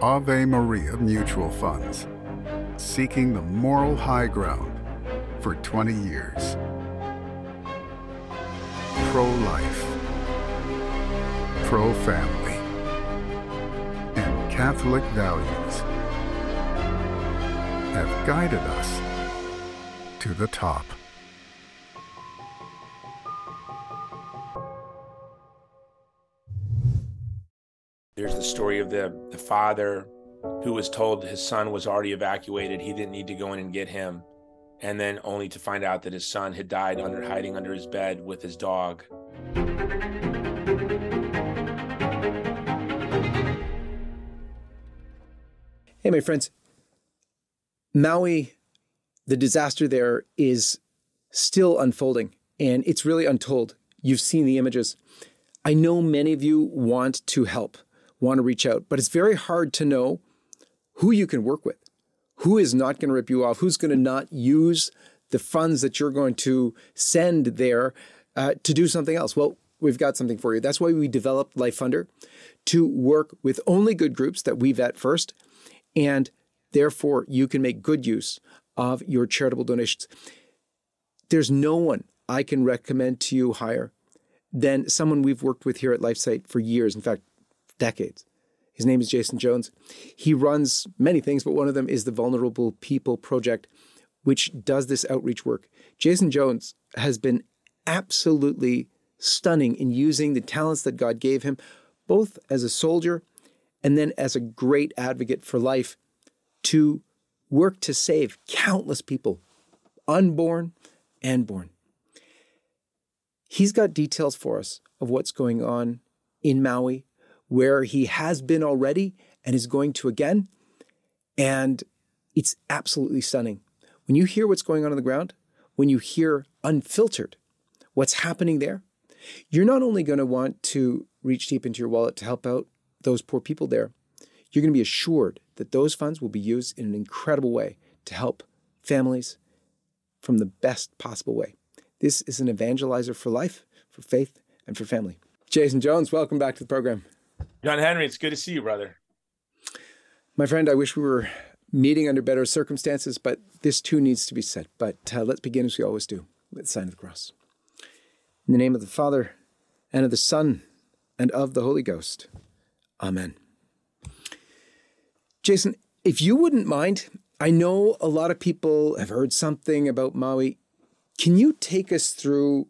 Ave Maria Mutual Funds, seeking the moral high ground for 20 years. Pro life, pro family, and Catholic values have guided us to the top. Story of the, the father who was told his son was already evacuated. He didn't need to go in and get him. And then only to find out that his son had died under hiding under his bed with his dog. Hey, my friends. Maui, the disaster there is still unfolding and it's really untold. You've seen the images. I know many of you want to help, want to reach out, but it's very hard to know who you can work with, who is not going to rip you off, who's going to not use the funds that you're going to send there uh, to do something else. Well, we've got something for you. That's why we developed Life Funder to work with only good groups that we vet first, and therefore you can make good use of your charitable donations. There's no one I can recommend to you higher than someone we've worked with here at LifeSite for years, in fact, decades. His name is Jason Jones. He runs many things, but one of them is the Vulnerable People Project, which does this outreach work. Jason Jones has been absolutely stunning in using the talents that God gave him, both as a soldier and then as a great advocate for life, to work to save countless people, unborn and born. He's got details for us of what's going on in Maui, where he has been already and is going to again. And it's absolutely stunning. When you hear what's going on on the ground, when you hear unfiltered what's happening there, you're not only going to want to reach deep into your wallet to help out those poor people there, you're going to be assured that those funds will be used in an incredible way to help families from the best possible way. This is an evangelizer for life, for faith, and for family. Jason Jones, welcome back to the program. John Henry, it's good to see you, brother. My friend, I wish we were meeting under better circumstances, but this too needs to be said. But uh, let's begin as we always do with the sign of the cross. In the name of the Father, and of the Son, and of the Holy Ghost. Amen. Jason, if you wouldn't mind, I know a lot of people have heard something about Maui. Can you take us through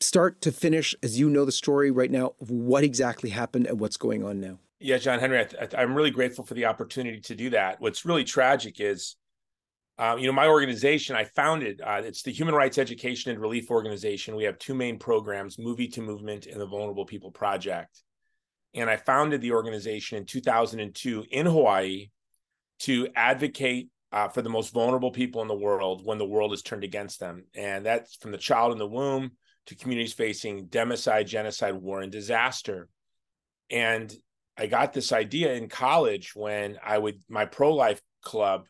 start to finish, as you know the story right now, of what exactly happened and what's going on now? Yeah, John Henry, I am really grateful for the opportunity to do that. What's really tragic is, um, you know, my organization I founded. Uh, it's the Human Rights Education and Relief Organization. We have two main programs: Movie to Movement and the Vulnerable People Project and I founded the organization in 2002 in Hawaii to advocate uh, for the most vulnerable people in the world when the world is turned against them. And that's from the child in the womb to communities facing democide, genocide, war, and disaster. And I got this idea in college when I would, my pro life club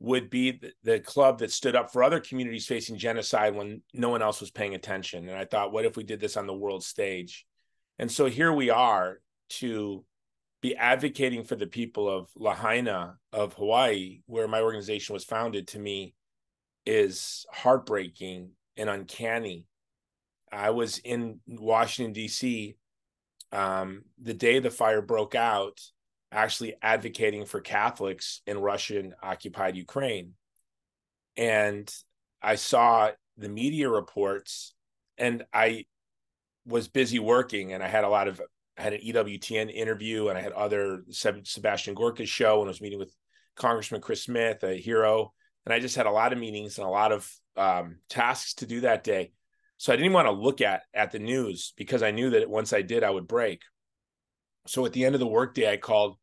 would be the, the, club that stood up for other communities facing genocide when no one else was paying attention. And I thought, what if we did this on the world stage? And so here we are to be advocating for the people of Lahaina of Hawaii, where my organization was founded, to me is heartbreaking and uncanny. I was in Washington, D.C. Um, the day the fire broke out, actually advocating for Catholics in Russian occupied Ukraine. And I saw the media reports and I was busy working and I had a lot of I had an EWTN interview and I had other Sebastian Gorka's show and I was meeting with Congressman Chris Smith, a hero. And I just had a lot of meetings and a lot of um, tasks to do that day. So I didn't want to look at at the news because I knew that once I did, I would break. So at the end of the workday, I called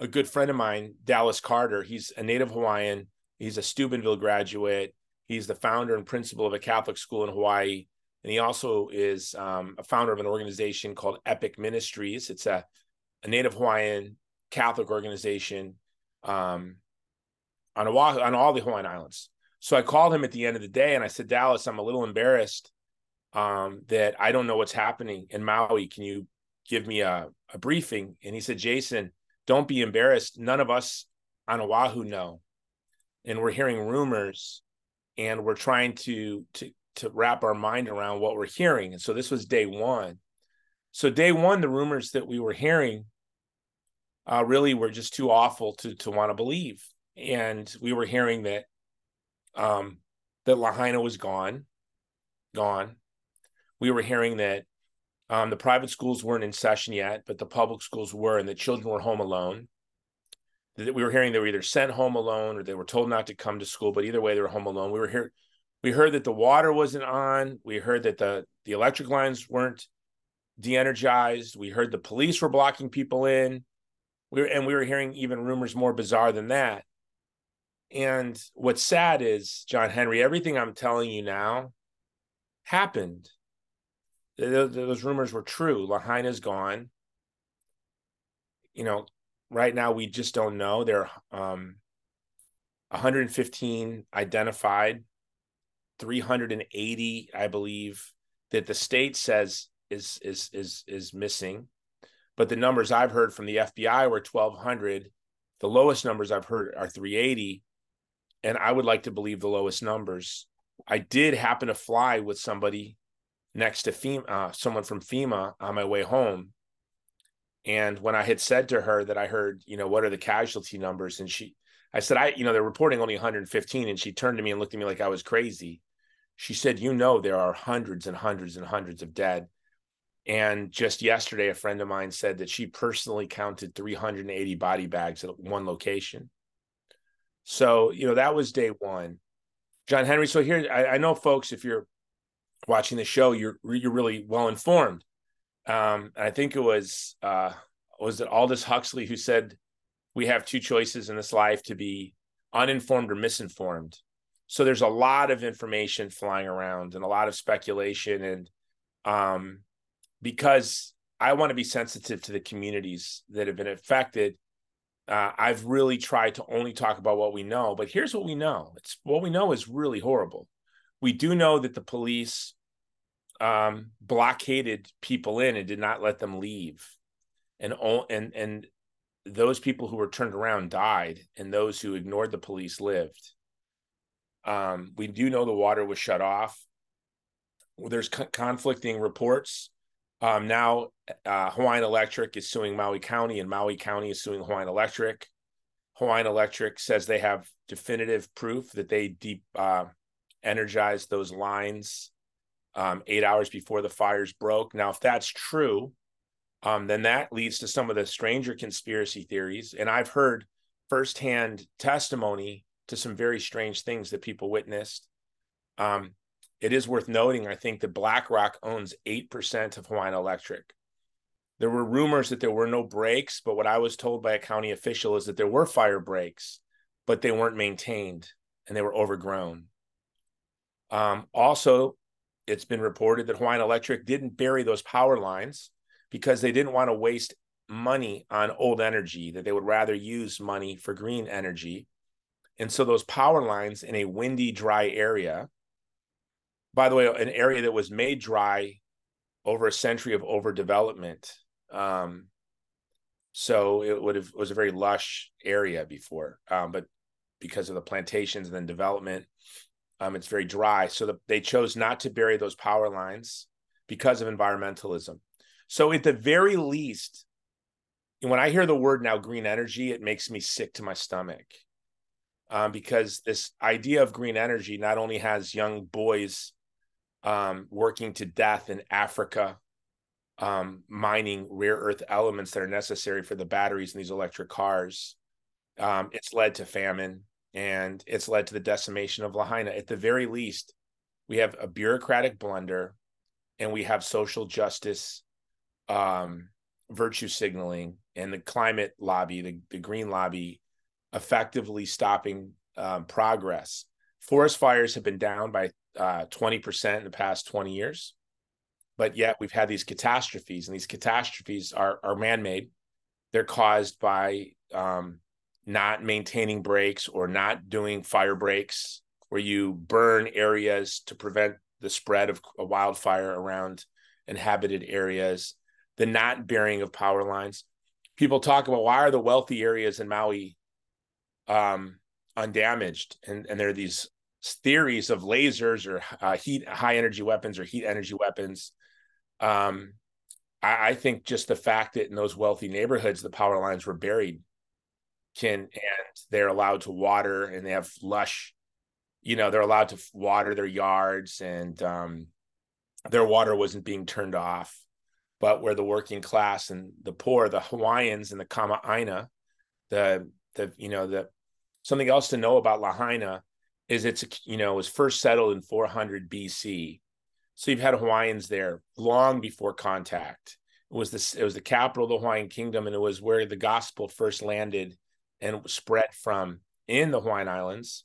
a good friend of mine, Dallas Carter. He's a native Hawaiian. He's a Steubenville graduate. He's the founder and principal of a Catholic school in Hawaii and he also is um, a founder of an organization called Epic Ministries. It's a, a Native Hawaiian Catholic organization um, on Oahu, on all the Hawaiian Islands. So I called him at the end of the day and I said, Dallas, I'm a little embarrassed um, that I don't know what's happening in Maui. Can you give me a, a briefing? And he said, Jason, don't be embarrassed. None of us on Oahu know. And we're hearing rumors and we're trying to to to wrap our mind around what we're hearing. And so this was day one. So day one, the rumors that we were hearing uh, really were just too awful to to want to believe. And we were hearing that um, that Lahaina was gone, gone. We were hearing that um, the private schools weren't in session yet, but the public schools were, and the children were home alone. That we were hearing they were either sent home alone or they were told not to come to school, but either way, they were home alone. We were here. We heard that the water wasn't on. We heard that the the electric lines weren't de-energized. We heard the police were blocking people in. We were, and we were hearing even rumors more bizarre than that. And what's sad is, John Henry, everything I'm telling you now happened. Those rumors were true. Lahaina's gone. You know, right now we just don't know. There are um, 115 identified, 380, I believe, that the state says is is is is missing. But the numbers I've heard from the FBI were 1,200. The lowest numbers I've heard are 380 and I would like to believe the lowest numbers. I did happen to fly with somebody next to FEMA, uh, someone from FEMA on my way home. And when I had said to her that I heard, you know, what are the casualty numbers? And she, I said, I, you know, they're reporting only 115. And she turned to me and looked at me like I was crazy. She said, you know, there are hundreds and hundreds and hundreds of dead. And just yesterday, a friend of mine said that she personally counted 380 body bags at one location. So, you know, that was day one. John Henry. So here, I, I know folks, if you're watching the show, you're you're really well informed. Um, and I think it was uh, was it Aldous Huxley who said we have two choices in this life to be uninformed or misinformed. So there's a lot of information flying around and a lot of speculation, and um, because I want to be sensitive to the communities that have been affected uh, I've really tried to only talk about what we know, but here's what we know. It's what we know is really horrible. We do know that the police um, blockaded people in and did not let them leave, and and and those people who were turned around died, and those who ignored the police lived. Um, we do know the water was shut off. There's co- conflicting reports um, now, uh, Hawaiian Electric is suing Maui County, and Maui County is suing Hawaiian Electric. Hawaiian Electric says they have definitive proof that they deep uh, energized those lines um, eight hours before the fires broke. Now, if that's true, um, then that leads to some of the stranger conspiracy theories. And I've heard firsthand testimony to some very strange things that people witnessed. Um, it is worth noting, I think, that BlackRock owns 8% of Hawaiian Electric. There were rumors that there were no breaks, but what I was told by a county official is that there were fire breaks, but they weren't maintained and they were overgrown. Um, also, it's been reported that Hawaiian Electric didn't bury those power lines because they didn't want to waste money on old energy, that they would rather use money for green energy. And so those power lines in a windy, dry area by the way, an area that was made dry over a century of overdevelopment. Um, so it would have was a very lush area before, um, but because of the plantations and then development, um, it's very dry. So the, they chose not to bury those power lines because of environmentalism. So at the very least, when I hear the word now green energy, it makes me sick to my stomach. Um, because this idea of green energy not only has young boys um, working to death in Africa, um, mining rare earth elements that are necessary for the batteries in these electric cars. Um, it's led to famine and it's led to the decimation of Lahaina. At the very least, we have a bureaucratic blunder and we have social justice um, virtue signaling and the climate lobby, the, the green lobby, effectively stopping um, progress. Forest fires have been down by uh, 20% in the past 20 years. But yet we've had these catastrophes, and these catastrophes are, are man made. They're caused by um, not maintaining breaks or not doing fire breaks, where you burn areas to prevent the spread of a wildfire around inhabited areas, the not burying of power lines. people talk about why are the wealthy areas in Maui um, undamaged, and and there are these theories of lasers or uh, heat high energy weapons or heat energy weapons. Um, I, I think just the fact that in those wealthy neighborhoods the power lines were buried can and they're allowed to water and they have lush you know they're allowed to water their yards and um, their water wasn't being turned off. But where the working class and the poor the hawaiians and the kamaaina the the you know the something else to know about lahaina is it's you know was first settled in 400 bc so you've had hawaiians there long before contact. It was this it was the capital of the hawaiian kingdom and it was where the gospel first landed and spread from in the hawaiian islands.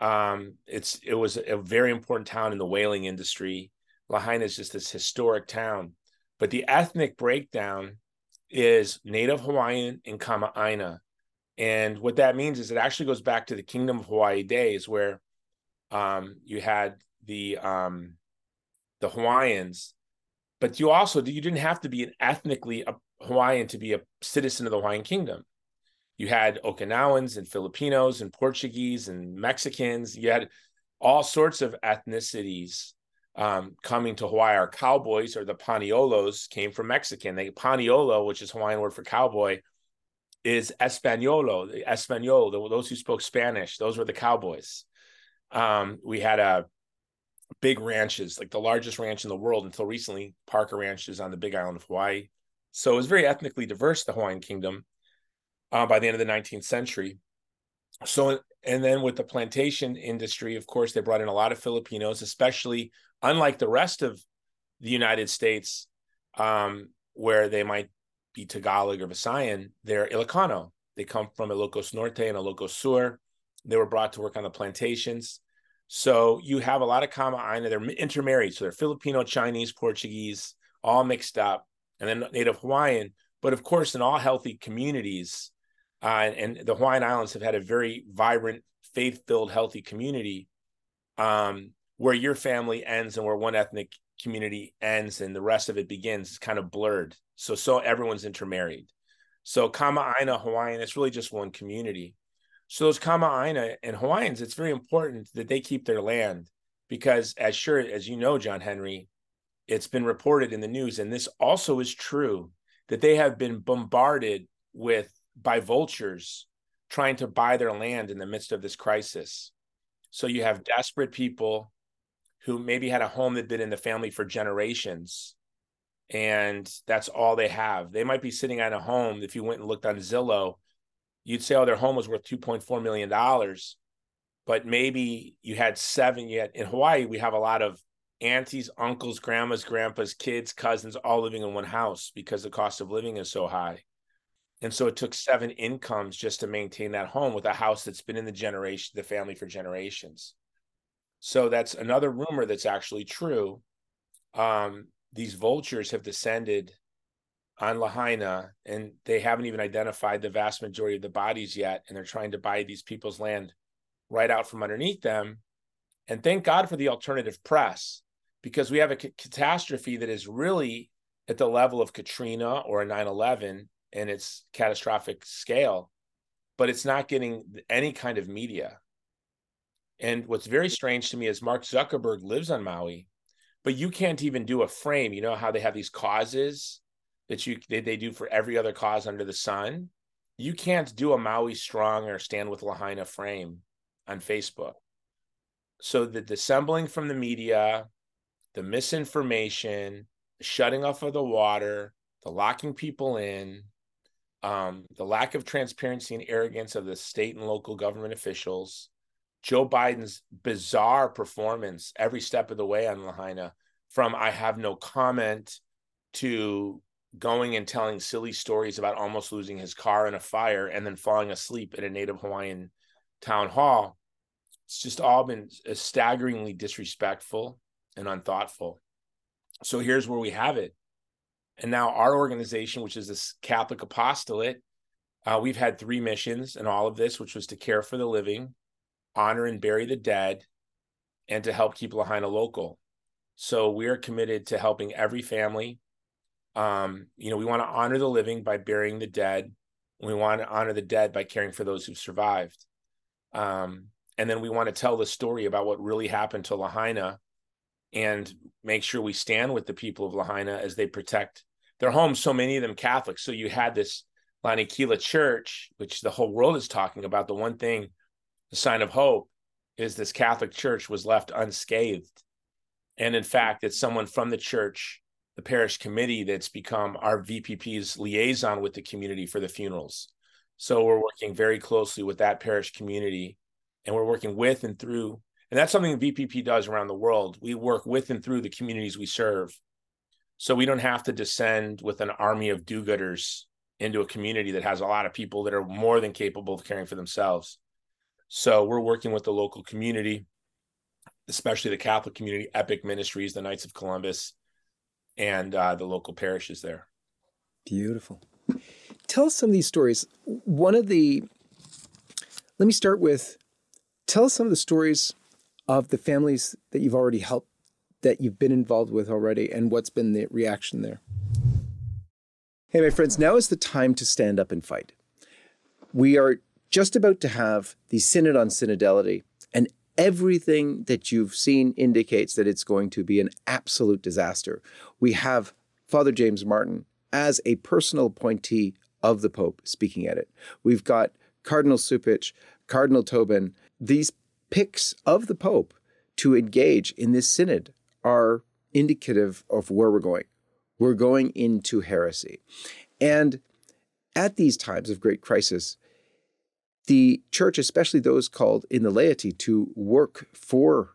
Um, it's it was a very important town in the whaling industry. Lahaina is just this historic town, but the ethnic breakdown is Native Hawaiian and Kamaaina, and what that means is it actually goes back to the Kingdom of Hawaii days where um, you had the um, the Hawaiians, but you also you didn't have to be an ethnically a Hawaiian to be a citizen of the Hawaiian Kingdom you had Okinawans and Filipinos and Portuguese and Mexicans. You had all sorts of ethnicities um, coming to Hawaii. Our cowboys or the Paniolos came from Mexican. They Paniolo, which is Hawaiian word for cowboy, is Espanolo, the Espanol, those who spoke Spanish. Those were the cowboys. Um, we had a uh, big ranches, like the largest ranch in the world until recently, Parker Ranch is on the Big Island of Hawaii. So it was very ethnically diverse, the Hawaiian Kingdom uh, by the end of the 19th century. So, and then with the plantation industry, of course, they brought in a lot of Filipinos, especially unlike the rest of the United States, um, where they might be Tagalog or Visayan, they're Ilocano. They come from Ilocos Norte and Ilocos Sur. They were brought to work on the plantations. So you have a lot of Kamaaina. They're intermarried. So they're Filipino, Chinese, Portuguese, all mixed up, and then Native Hawaiian. But of course, in all healthy communities, uh, and the Hawaiian Islands have had a very vibrant, faith-filled, healthy community, um, where your family ends and where one ethnic community ends and the rest of it begins is kind of blurred. So, so everyone's intermarried. So, Kamaaina Hawaiian, it's really just one community. So, those Kamaaina and Hawaiians, it's very important that they keep their land because, as sure as you know, John Henry, it's been reported in the news, and this also is true that they have been bombarded with by vultures trying to buy their land in the midst of this crisis. So you have desperate people who maybe had a home that been in the family for generations and that's all they have. They might be sitting on a home. If you went and looked on Zillow, you'd say, oh, their home was worth $2.4 million. But maybe you had seven yet. In Hawaii, we have a lot of aunties, uncles, grandmas, grandpas, kids, cousins, all living in one house because the cost of living is so high. And so it took seven incomes just to maintain that home with a house that's been in the generation, the family for generations. So that's another rumor that's actually true. Um, these vultures have descended on Lahaina and they haven't even identified the vast majority of the bodies yet. And they're trying to buy these people's land right out from underneath them. And thank God for the alternative press because we have a c- catastrophe that is really at the level of Katrina or a 9 11 in its catastrophic scale, but it's not getting any kind of media. And what's very strange to me is Mark Zuckerberg lives on Maui, but you can't even do a frame. You know how they have these causes that you they, they do for every other cause under the sun. You can't do a Maui strong or stand with Lahaina frame on Facebook. So the dissembling from the media, the misinformation, the shutting off of the water, the locking people in, um, the lack of transparency and arrogance of the state and local government officials, Joe Biden's bizarre performance every step of the way on Lahaina, from I have no comment to going and telling silly stories about almost losing his car in a fire and then falling asleep at a Native Hawaiian town hall. It's just all been staggeringly disrespectful and unthoughtful. So here's where we have it. And now our organization, which is this Catholic apostolate, uh, we've had three missions in all of this, which was to care for the living, honor and bury the dead, and to help keep Lahaina local. So we are committed to helping every family Um, you know, we want to honor the living by burying the dead. We want to honor the dead by caring for those who've survived. Um, and then we want to tell the story about what really happened to Lahaina and make sure we stand with the people of Lahaina as they protect their homes. So many of them Catholics. So you had this Lanakila church, which the whole world is talking about. The one thing, the sign of hope, is this Catholic church was left unscathed. And in fact, it's someone from the church, the parish committee, that's become our VPP's liaison with the community for the funerals. So we're working very closely with that parish community and we're working with and through. And that's something VPP does around the world. We work with and through the communities we serve. So we don't have to descend with an army of do gooders into a community that has a lot of people that are more than capable of caring for themselves. So we're working with the local community, especially the Catholic community, Epic Ministries, the Knights of Columbus, and uh, the local parishes there. Beautiful. Tell us some of these stories. One of the, let me start with, tell us some of the stories of the families that you've already helped, that you've been involved with already, and what's been the reaction there. Hey, my friends, now is the time to stand up and fight. We are just about to have the Synod on Synodality, and everything that you've seen indicates that it's going to be an absolute disaster. We have Father James Martin as a personal appointee of the Pope speaking at it. We've got Cardinal Cupich, Cardinal Tobin. These picks of the Pope to engage in this synod are indicative of where we're going. We're going into heresy. And at these times of great crisis, the church, especially those called in the laity to work for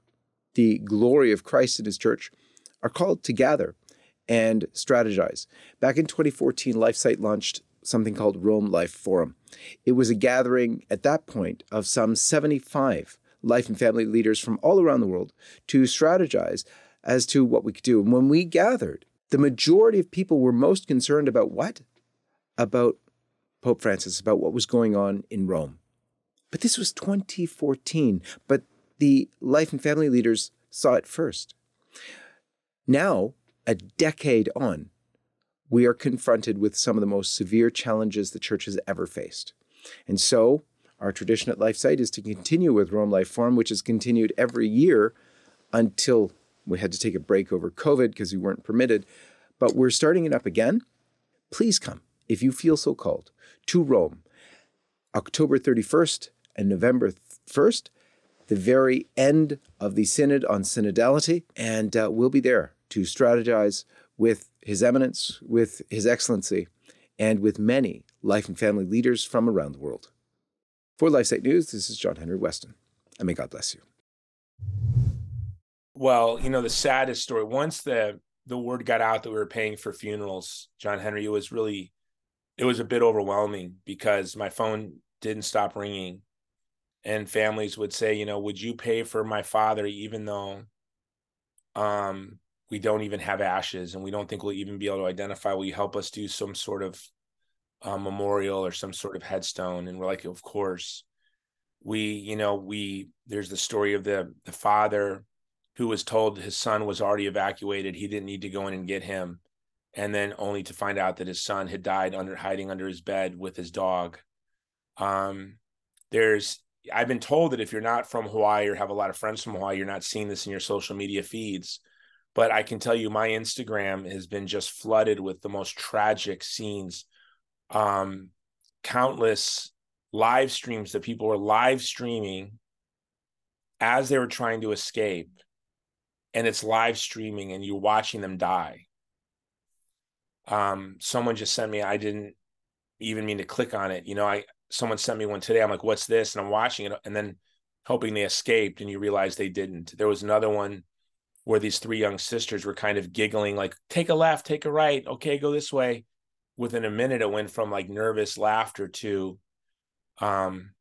the glory of Christ and his church, are called to gather and strategize. Back in 2014, LifeSite launched something called Rome Life Forum. It was a gathering at that point of some 75 life and family leaders from all around the world to strategize as to what we could do. And when we gathered, the majority of people were most concerned about what? About Pope Francis, about what was going on in Rome. But this was 2014, but the life and family leaders saw it first. Now, a decade on, we are confronted with some of the most severe challenges the church has ever faced. And so, our tradition at LifeSite is to continue with Rome Life Forum, which has continued every year until we had to take a break over COVID because we weren't permitted, but we're starting it up again. Please come, if you feel so called, to Rome, October 31st and November 1st, the very end of the Synod on Synodality, and uh, we'll be there to strategize with His Eminence, with His Excellency, and with many life and family leaders from around the world. For LifeSite News, this is John Henry Westen, and may God bless you well, you know, the saddest story, once the the word got out that we were paying for funerals, John Henry, it was really it was a bit overwhelming because my phone didn't stop ringing. And families would say, you know, would you pay for my father even though um we don't even have ashes and we don't think we'll even be able to identify will you help us do some sort of uh, memorial or some sort of headstone and we're like of course we you know we there's the story of the the father who was told his son was already evacuated. He didn't need to go in and get him. And then only to find out that his son had died under hiding under his bed with his dog. Um, there's I've been told that if you're not from Hawaii or have a lot of friends from Hawaii, you're not seeing this in your social media feeds. But I can tell you my Instagram has been just flooded with the most tragic scenes. Um, countless live streams that people were live streaming as they were trying to escape and it's live streaming and you're watching them die. Um, someone just sent me, I didn't even mean to click on it. You know, I someone sent me one today. I'm like, what's this? And I'm watching it and then hoping they escaped and you realize they didn't. There was another one where these three young sisters were kind of giggling, like, take a left, take a right, okay, go this way. Within a minute, it went from like nervous laughter to um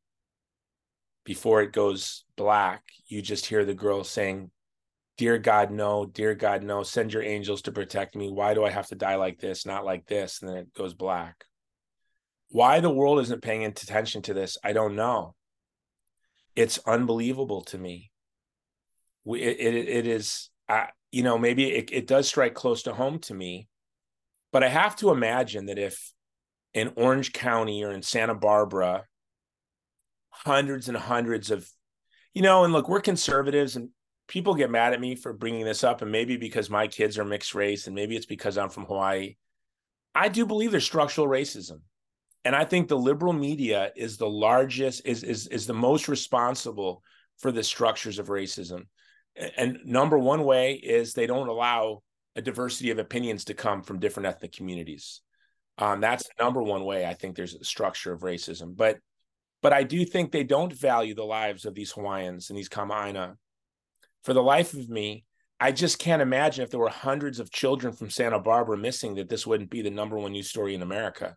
before it goes black, you just hear the girl saying, Dear God, no, dear God, no, send your angels to protect me. Why do I have to die like this, not like this? And then it goes black. Why the world isn't paying attention to this, I don't know. It's unbelievable to me. It, it, it is, uh, you know, maybe it, it does strike close to home to me But I have to imagine that if in Orange County or in Santa Barbara, hundreds and hundreds of, you know, and look, we're conservatives and people get mad at me for bringing this up, and maybe because my kids are mixed race, and maybe it's because I'm from Hawaii. I do believe there's structural racism. And I think the liberal media is the largest, is is is the most responsible for the structures of racism. And number one way is they don't allow a diversity of opinions to come from different ethnic communities. Um, that's the number one way I think there's a structure of racism. But but I do think they don't value the lives of these Hawaiians and these Kama'aina. For the life of me, I just can't imagine if there were hundreds of children from Santa Barbara missing that this wouldn't be the number one news story in America.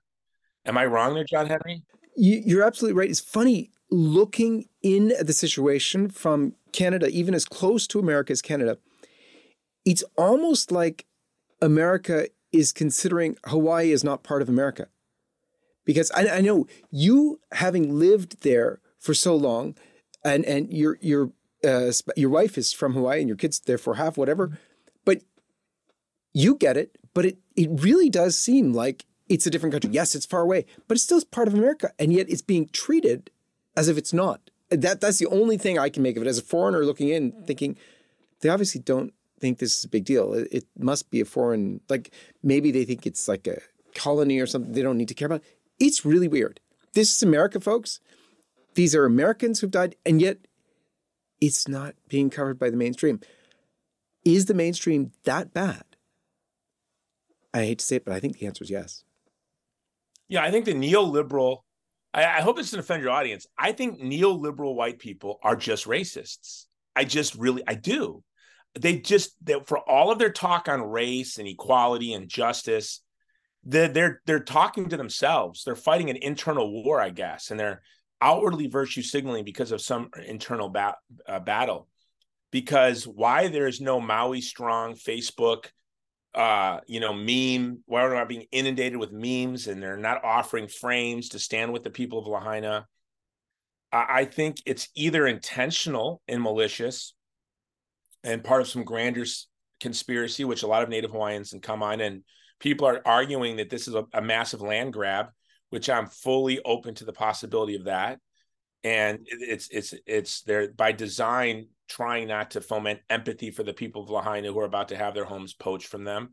Am I wrong there, John Henry? You're absolutely right. It's funny looking in at the situation from Canada, even as close to America as Canada. It's almost like America is considering Hawaii is not part of America. Because I, I know you having lived there for so long, and and your your uh, your wife is from Hawaii and your kids therefore have whatever, but you get it. But it it really does seem like it's a different country. Yes, it's far away, but it's still part of America, and yet it's being treated as if it's not. That that's the only thing I can make of it as a foreigner looking in, thinking they obviously don't think this is a big deal. It, it must be a foreign, like maybe they think it's like a colony or something they don't need to care about. It's really weird. This is America, folks. These are Americans who've died, and yet it's not being covered by the mainstream. Is the mainstream that bad? I hate to say it, but I think the answer is yes. Yeah, I think the neoliberal, I, I hope this doesn't offend your audience. I think neoliberal white people are just racists. I just really, I do. They just, they, for all of their talk on race and equality and justice, they're, they're they're talking to themselves. They're fighting an internal war, I guess, and they're outwardly virtue signaling because of some internal ba- uh, battle. Because why there is no Maui strong Facebook uh, you know, meme, why are not being inundated with memes and they're not offering frames to stand with the people of Lahaina. I think it's either intentional and malicious and part of some grander conspiracy, which a lot of Native Hawaiians can come on and people are arguing that this is a, a massive land grab, which I'm fully open to the possibility of that. And it's it's it's there by design trying not to foment empathy for the people of Lahaina who are about to have their homes poached from them.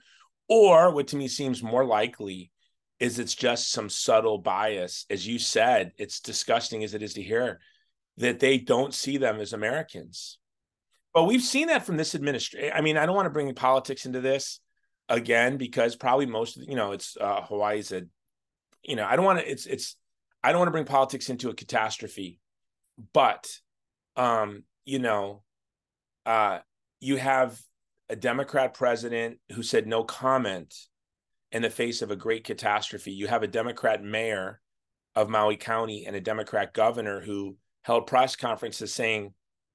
Or what to me seems more likely is it's just some subtle bias. As you said, it's disgusting as it is to hear that they don't see them as Americans. But we've seen that from this administration. I mean, I don't want to bring politics into this again because probably most of you know it's uh, Hawaii's a you know I don't want to it's it's I don't want to bring politics into a catastrophe, but um you know uh, you have a Democrat president who said no comment in the face of a great catastrophe. You have a Democrat mayor of Maui County and a Democrat governor who held press conferences saying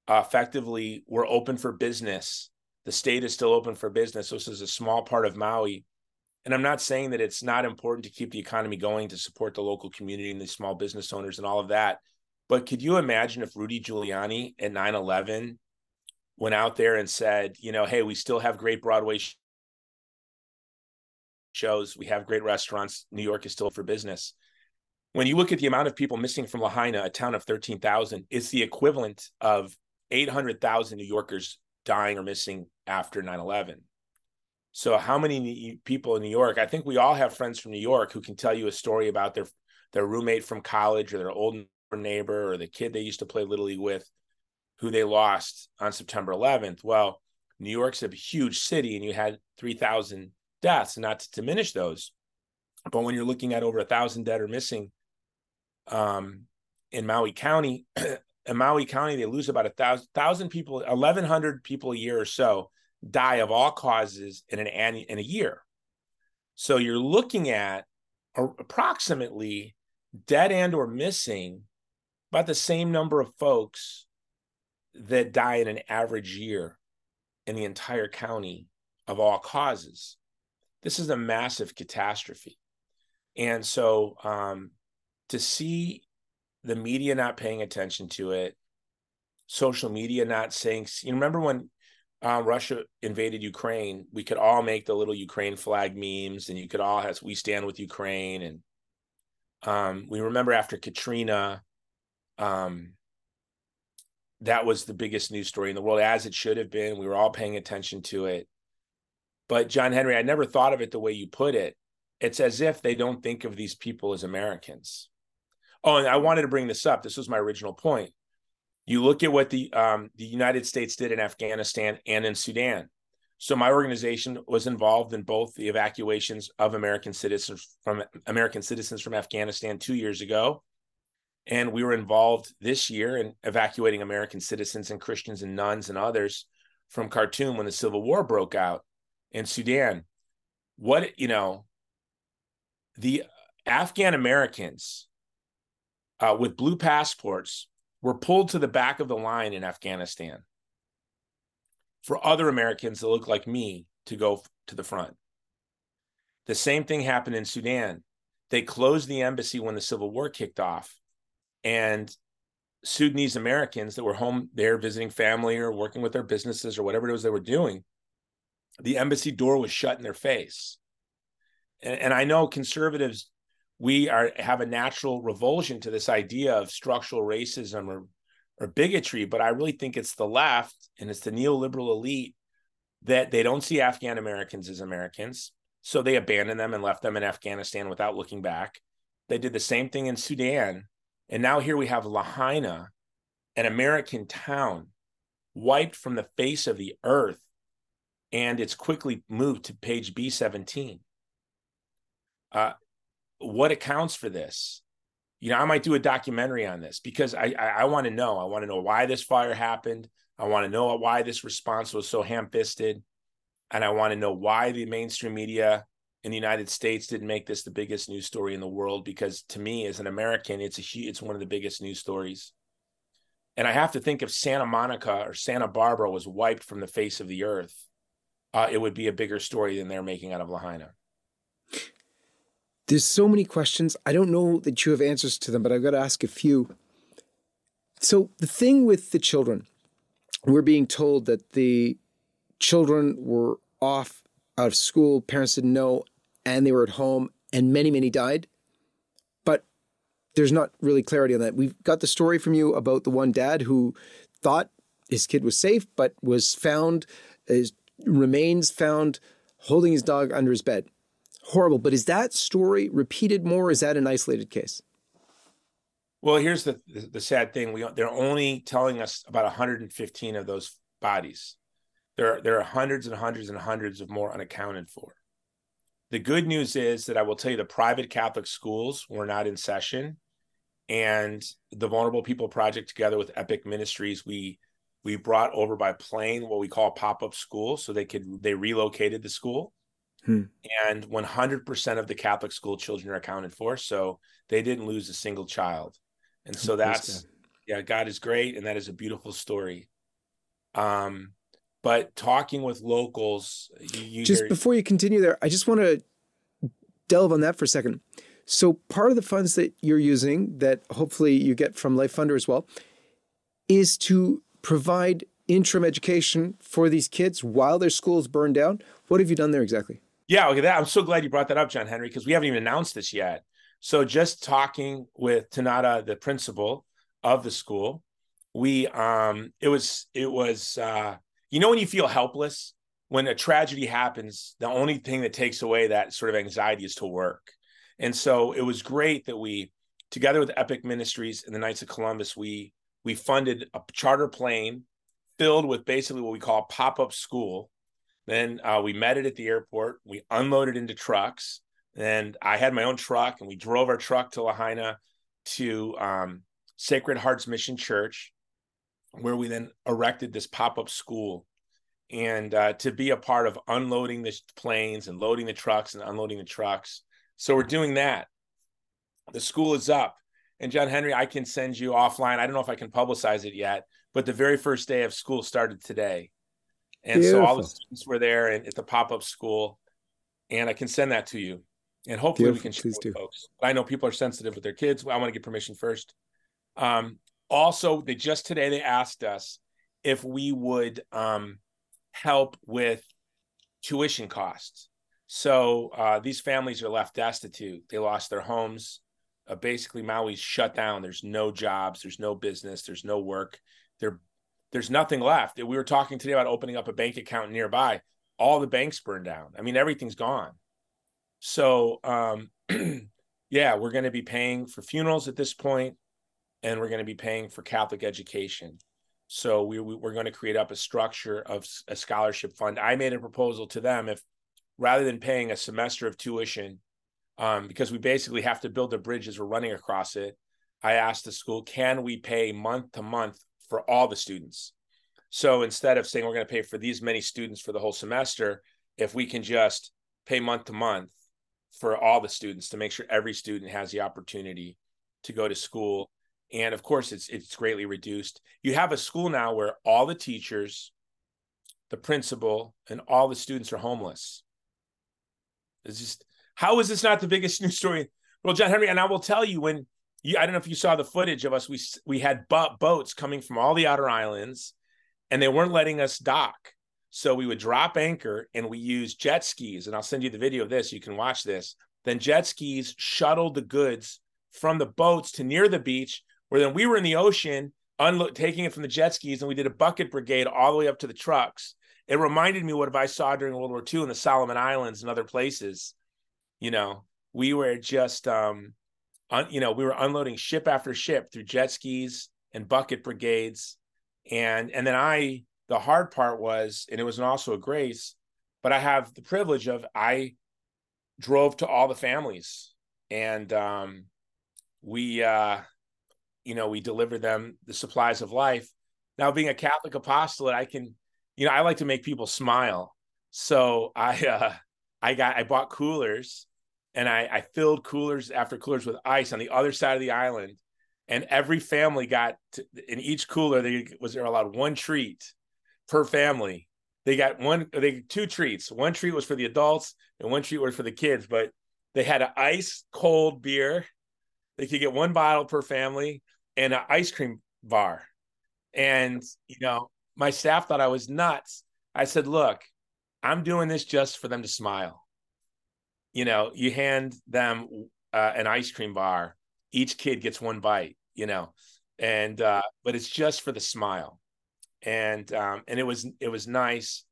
uh, effectively, we're open for business. The state is still open for business. This is a small part of Maui. And I'm not saying that it's not important to keep the economy going to support the local community and the small business owners and all of that. But could you imagine if Rudy Giuliani at 9 11 went out there and said, you know, hey, we still have great Broadway sh- shows. We have great restaurants. New York is still for business. When you look at the amount of people missing from Lahaina, a town of 13,000, it's the equivalent of 800,000 New Yorkers dying or missing after 9 11. So, how many people in New York? I think we all have friends from New York who can tell you a story about their their roommate from college or their old neighbor or the kid they used to play little league with who they lost on September 11th. Well, New York's a huge city and you had 3,000 deaths, not to diminish those. But when you're looking at over a thousand dead or missing um, in Maui County, in Maui County, they lose about a thousand, thousand people, 1,100 people a year or so die of all causes in an in a year. So you're looking at approximately dead and or missing about the same number of folks that die in an average year in the entire county of all causes. This is a massive catastrophe. And so um, to see the media not paying attention to it, social media not saying, you remember when uh, Russia invaded Ukraine, we could all make the little Ukraine flag memes, and you could all have "We stand with Ukraine." And um, we remember after Katrina, um, that was the biggest news story in the world, as it should have been. We were all paying attention to it. But John Henry, I never thought of it the way you put it. It's as if they don't think of these people as Americans. Oh, and I wanted to bring this up. This was my original point. You look at what the um, the United States did in Afghanistan and in Sudan. So my organization was involved in both the evacuations of American citizens from American citizens from Afghanistan two years ago, and we were involved this year in evacuating American citizens and Christians and nuns and others from Khartoum when the civil war broke out in Sudan. What you know, the Afghan Americans uh, with blue passports were pulled to the back of the line in Afghanistan for other Americans that look like me to go to the front. The same thing happened in Sudan. They closed the embassy when the civil war kicked off. And Sudanese Americans that were home there visiting family or working with their businesses or whatever it was they were doing, the embassy door was shut in their face. And, and I know conservatives we are have a natural revulsion to this idea of structural racism or or bigotry, but I really think it's the left and it's the neoliberal elite that they don't see Afghan Americans as Americans. So they abandoned them and left them in Afghanistan without looking back. They did the same thing in Sudan. And now here we have Lahaina, an American town, wiped from the face of the earth. And it's quickly moved to page B17. Uh, what accounts for this? You know, I might do a documentary on this because I I, I want to know. I want to know why this fire happened. I want to know why this response was so ham-fisted, and I want to know why the mainstream media in the United States didn't make this the biggest news story in the world. Because to me, as an American, it's a it's one of the biggest news stories. And I have to think if Santa Monica or Santa Barbara was wiped from the face of the earth, uh, it would be a bigger story than they're making out of Lahaina. There's so many questions. I don't know that you have answers to them, but I've got to ask a few. So, the thing with the children, we're being told that the children were off out of school, parents didn't know, and they were at home, and many, many died. But there's not really clarity on that. We've got the story from you about the one dad who thought his kid was safe, but was found, his remains found holding his dog under his bed horrible. But is that story repeated more? is that an isolated case? Well, here's the the sad thing: we they're only telling us about 115 of those bodies. There there are hundreds and hundreds and hundreds of more unaccounted for. The good news is that I will tell you the private Catholic schools were not in session, and the Vulnerable People Project, together with Epic Ministries, we we brought over by plane what we call pop up school, so they could they relocated the school Hmm. And 100% of the Catholic school children are accounted for. So they didn't lose a single child. And so that's, yeah, God is great. And that is a beautiful story. Um, but talking with locals, you, just before you continue there, I just want to delve on that for a second. So part of the funds that you're using, that hopefully you get from Life Funder as well, is to provide interim education for these kids while their schools burn down. What have you done there exactly? Yeah, okay. That I'm so glad you brought that up, John Henry, because we haven't even announced this yet. So just talking with Tanada, the principal of the school, we um it was it was uh you know when you feel helpless when a tragedy happens, the only thing that takes away that sort of anxiety is to work. And so it was great that we together with Epic Ministries and the Knights of Columbus, we we funded a charter plane filled with basically what we call pop-up school then uh, we met it at the airport. We unloaded into trucks. And I had my own truck, and we drove our truck to Lahaina to um, Sacred Hearts Mission Church, where we then erected this pop up school. And uh, to be a part of unloading the planes and loading the trucks and unloading the trucks. So we're doing that. The school is up. And John Henry, I can send you offline. I don't know if I can publicize it yet, but the very first day of school started today. And Beautiful. so all the students were there and at the pop-up school. And I can send that to you. And hopefully Beautiful. we can share Please with do. folks. I know people are sensitive with their kids. I want to get permission first. Um, also, they just today they asked us if we would um, help with tuition costs. So uh, these families are left destitute. They lost their homes. Uh, basically, Maui's shut down. There's no jobs. There's no business. There's no work. There, there's nothing left. We were talking today about opening up a bank account nearby. All the banks burned down. I mean, everything's gone. So, um, yeah, we're going to be paying for funerals at this point, and we're going to be paying for Catholic education. So we, we are going to create up a structure of a scholarship fund. I made a proposal to them if rather than paying a semester of tuition, um, because we basically have to build a bridge as we're running across it. I asked the school, can we pay month to month for all the students? So instead of saying we're going to pay for these many students for the whole semester, if we can just pay month to month for all the students to make sure every student has the opportunity to go to school. And of course it's it's greatly reduced. You have a school now where all the teachers the principal and all the students are homeless. It's just how is this not the biggest news story? Well john henry and i will tell you when you i don't know if you saw the footage of us we we had boats coming from all the outer islands and they weren't letting us dock. So we would drop anchor and we use jet skis and i'll send you the video of this you can watch this. Then jet skis shuttled the goods from the boats to near the beach where then we were in the ocean unlo- taking it from the jet skis and we did a bucket brigade all the way up to the trucks. It reminded me what I saw during World War II in the Solomon Islands and other places. You know, we were just, um, un, you know, we were unloading ship after ship through jet skis and bucket brigades, and and then I, the hard part was, and it was also a grace, but I have the privilege of I drove to all the families, and um, we, uh, you know, we deliver them the supplies of life. Now, being a Catholic apostolate, I can, you know, I like to make people smile. So I, uh, I got, I bought coolers and I, I filled coolers after coolers with ice on the other side of the island. And every family got to, in each cooler, they was there allowed one treat per family. They got one, they two treats. One treat was for the adults and one treat was for the kids, but they had an ice cold beer. They could get one bottle per family and an ice cream bar. And, you know, my staff thought I was nuts. I said, look, I'm doing this just for them to smile. You know, you hand them uh, an ice cream bar, each kid gets one bite, you know, and, uh, but it's just for the smile. And, um, and it was, it was nice.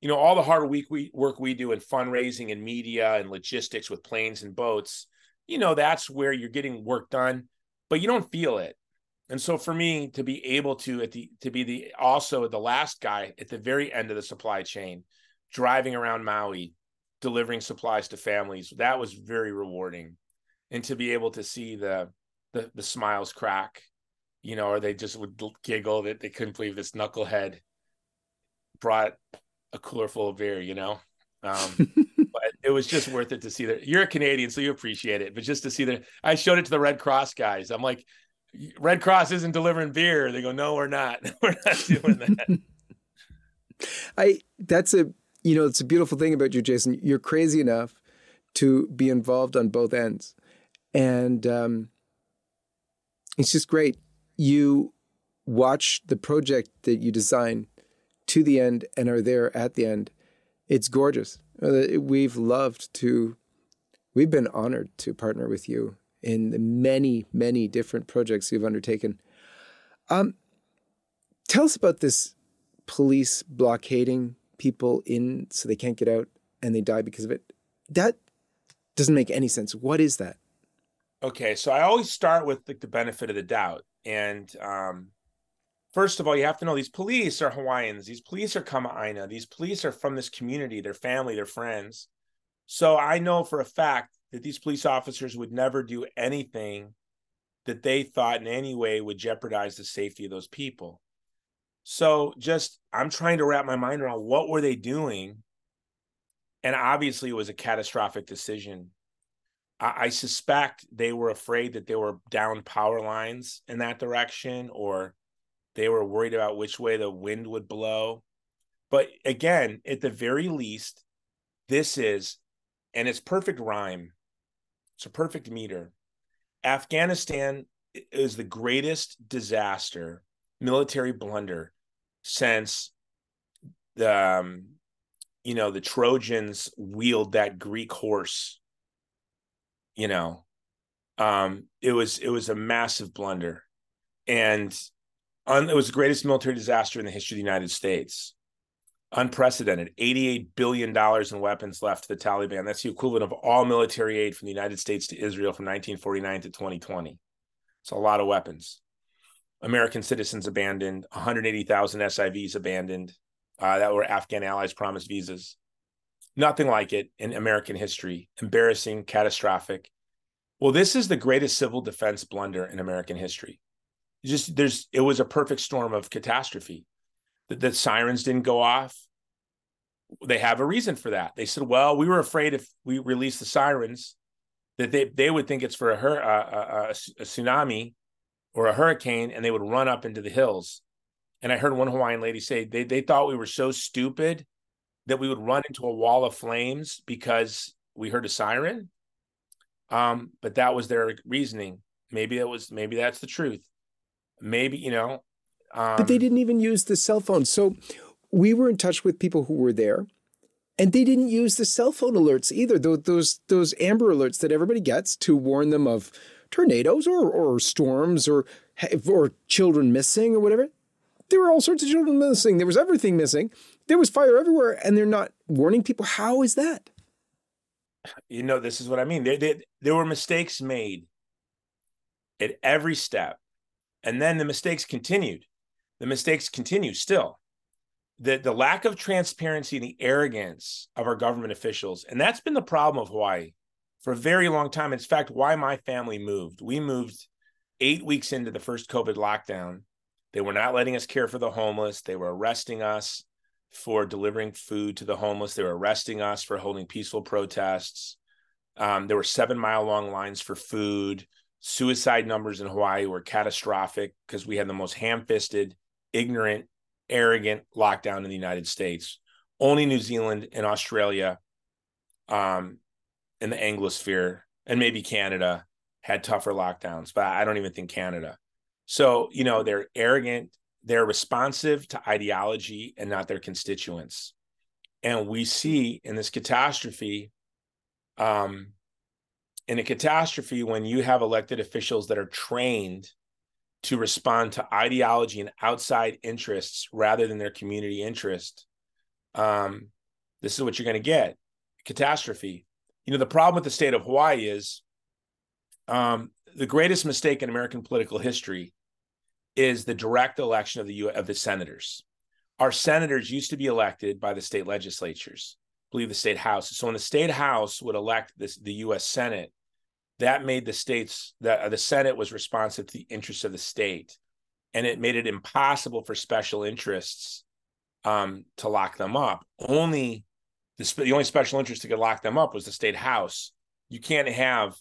You know, all the hard week we work we do in fundraising and media and logistics with planes and boats, you know, that's where you're getting work done, but you don't feel it and so for me to be able to at the to be the also the last guy at the very end of the supply chain, driving around Maui, delivering supplies to families, that was very rewarding. And to be able to see the the, the smiles crack, you know, or they just would giggle that they couldn't believe this knucklehead brought a cooler full of beer, you know. Um, but it was just worth it to see that you're a Canadian, so you appreciate it. But just to see that, I showed it to the Red Cross guys. I'm like, Red Cross isn't delivering beer. They go, no, we're not. we're not doing that. I that's a you know it's a beautiful thing about you, Jason. You're crazy enough to be involved on both ends, and um, it's just great. You watch the project that you design to the end and are there at the end. It's gorgeous. Uh, we've loved to. We've been honored to partner with you in the many, many different projects you've undertaken. Um, tell us about this police blockading people in so they can't get out and they die because of it. That doesn't make any sense. What is that? Okay, so I always start with like the benefit of the doubt, and um, first of all, you have to know these police are Hawaiians. These police are Kama'aina. These police are from this community, their family, their friends. So I know for a fact that these police officers would never do anything that they thought in any way would jeopardize the safety of those people. So just I'm trying to wrap my mind around what were they doing? And obviously it was a catastrophic decision. I, I suspect they were afraid that they were down power lines in that direction, or they were worried about which way the wind would blow. But again, at the very least, this is, and it's perfect rhyme it's a perfect meter. Afghanistan is the greatest disaster, military blunder since the um, you know the Trojans wield that Greek horse. You know, um, it was it was a massive blunder, and un, it was the greatest military disaster in the history of the United States. Unprecedented, eighty-eight billion dollars in weapons left to the Taliban. That's the equivalent of all military aid from the United States to Israel from 1949 to 2020. It's a lot of weapons. American citizens abandoned, 180,000 SIVs abandoned uh, that were Afghan allies promised visas. Nothing like it in American history. Embarrassing, catastrophic. Well, this is the greatest civil defense blunder in American history. Just there's it was a perfect storm of catastrophe. The, the sirens didn't go off. They have a reason for that. They said, "Well, we were afraid if we release the sirens, that they they would think it's for a, a, a, a tsunami or a hurricane, and they would run up into the hills." And I heard one Hawaiian lady say they they thought we were so stupid that we would run into a wall of flames because we heard a siren. Um, but that was their reasoning. Maybe that was maybe that's the truth. Maybe you know. Um, but they um, didn't even use the cell phone. So we were in touch with people who were there, and they didn't use the cell phone alerts either. Those those, those Amber alerts that everybody gets to warn them of tornadoes or or storms or or children missing or whatever. There were all sorts of children missing. There was everything missing. There was fire everywhere, and they're not warning people. How is that? You know, this is what I mean. There, there, were mistakes made at every step, and then the mistakes continued. The mistakes continue still. The, the lack of transparency and the arrogance of our government officials, and that's been the problem of Hawaii for a very long time. In fact, why my family moved. We moved eight weeks into the first COVID lockdown they were not letting us care for the homeless. They were arresting us for delivering food to the homeless. They were arresting us for holding peaceful protests. Um, there were seven mile long lines for food. Suicide numbers in Hawaii were catastrophic because we had the most ham fisted, ignorant, arrogant lockdown in the United States. Only New Zealand and Australia um, in the Anglosphere and maybe Canada had tougher lockdowns, but I don't even think Canada. So, you know, they're arrogant, they're responsive to ideology and not their constituents. And we see in this catastrophe, um, in a catastrophe, when you have elected officials that are trained to respond to ideology and outside interests rather than their community interest, um, this is what you're going to get catastrophe. You know, the problem with the state of Hawaii is um, the greatest mistake in American political history is the direct election of the U- of the senators. Our senators used to be elected by the state legislatures, I believe the state house. So when the state house would elect this, the U.S. Senate, that made the states that uh, the Senate was responsive to the interests of the state, and it made it impossible for special interests um, to lock them up. Only the, the only special interest that could lock them up was the state house. You can't have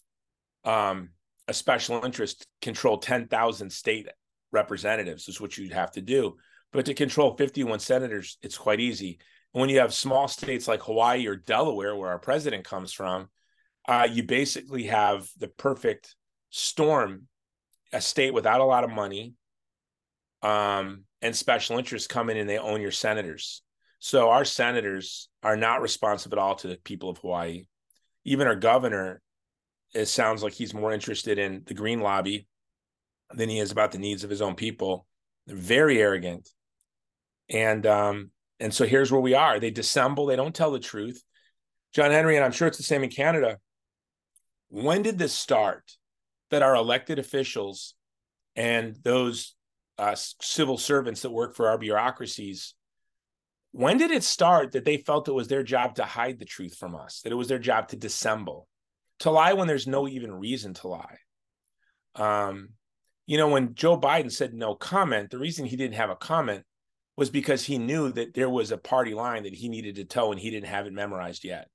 um, a special interest control 10,000 state representatives is what you'd have to do. But to control 51 senators, it's quite easy. And when you have small states like Hawaii or Delaware, where our president comes from, uh, you basically have the perfect storm a state without a lot of money um, and special interests come in and they own your senators. So our senators are not responsive at all to the people of Hawaii. Even our governor, it sounds like he's more interested in the green lobby than he is about the needs of his own people. They're very arrogant. And um, and so here's where we are. They dissemble, they don't tell the truth. John Henry, and I'm sure it's the same in Canada. When did this start that our elected officials and those uh, civil servants that work for our bureaucracies, when did it start that they felt it was their job to hide the truth from us, that it was their job to dissemble, to lie when there's no even reason to lie? Um, you know, when Joe Biden said no comment, the reason he didn't have a comment was because he knew that there was a party line that he needed to toe and he didn't have it memorized yet.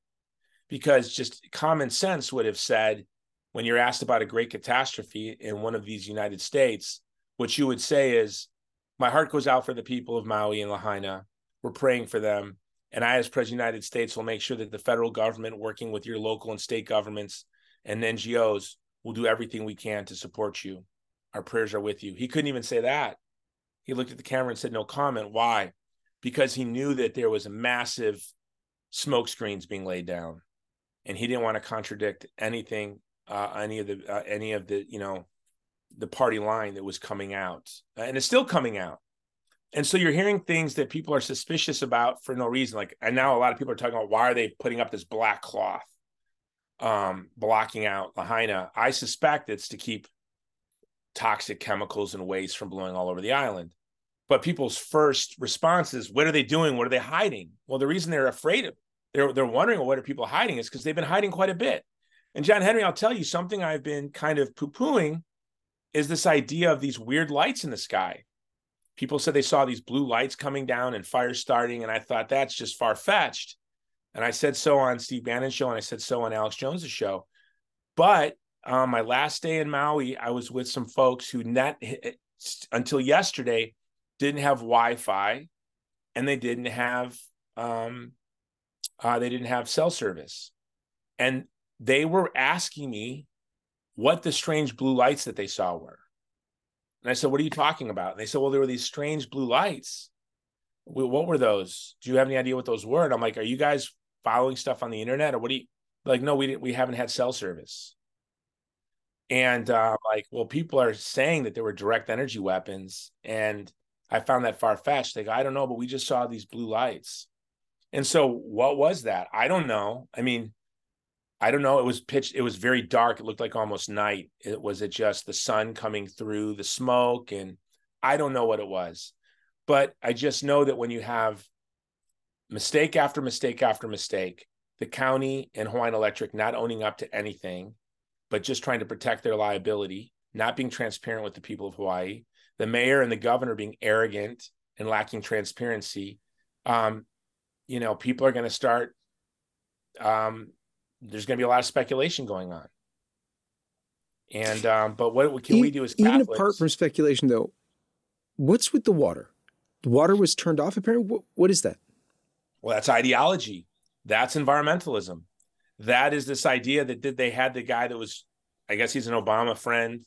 Because just common sense would have said, when you're asked about a great catastrophe in one of these United States, what you would say is, My heart goes out for the people of Maui and Lahaina. We're praying for them. And I, as President of the United States, will make sure that the federal government, working with your local and state governments and NGOs, will do everything we can to support you. Our prayers are with you. He couldn't even say that. He looked at the camera and said, No comment. Why? because he knew that there was massive smoke screens being laid down and he didn't want to contradict anything uh, any of the uh, any of the you know the party line that was coming out and it's still coming out and so you're hearing things that people are suspicious about for no reason like and now a lot of people are talking about why are they putting up this black cloth um blocking out lahaina. I suspect it's to keep toxic chemicals and waste from blowing all over the island. But people's first response is what are they doing? What are they hiding? Well the reason they're afraid of they're they're wondering what are people hiding? Is because they've been hiding quite a bit. And john henry i'll tell you something i've been kind of poo-pooing is this idea of these weird lights in the sky people said they saw these blue lights coming down and fires starting and i thought that's just far-fetched. And i said so on steve bannon's show and i said so on alex jones's show. But um, my last day in maui i was with some folks who until yesterday didn't have wi-fi and they didn't have um, uh, they didn't have cell service. And they were asking me what the strange blue lights that they saw were and I said, What are you talking about? And they said, Well, there were these strange blue lights. What were those? Do you have any idea what those were? And I'm like, Are you guys following stuff on the internet or what do you like? No, we didn't, we haven't had cell service. And uh, like, well, people are saying that there were direct energy weapons. And I found that far fetched. They go, I don't know, but we just saw these blue lights. And so what was that? I don't know. I mean, I don't know. It was pitched. It was very dark. It looked like almost night. It was it just the sun coming through the smoke, and I don't know what it was, but I just know that when you have mistake after mistake after mistake, the county and Hawaiian Electric not owning up to anything, but just trying to protect their liability, not being transparent with the people of Hawaii, the mayor and the governor being arrogant and lacking transparency, um, you know, people are going to start um, there's going to be a lot of speculation going on. And um, but what can we do as Catholics? even apart from speculation, though, what's with the water? The water was turned off. Apparently, what, what is that? Well, that's ideology. That's environmentalism. That is this idea that did they had the guy that was, I guess he's an Obama friend,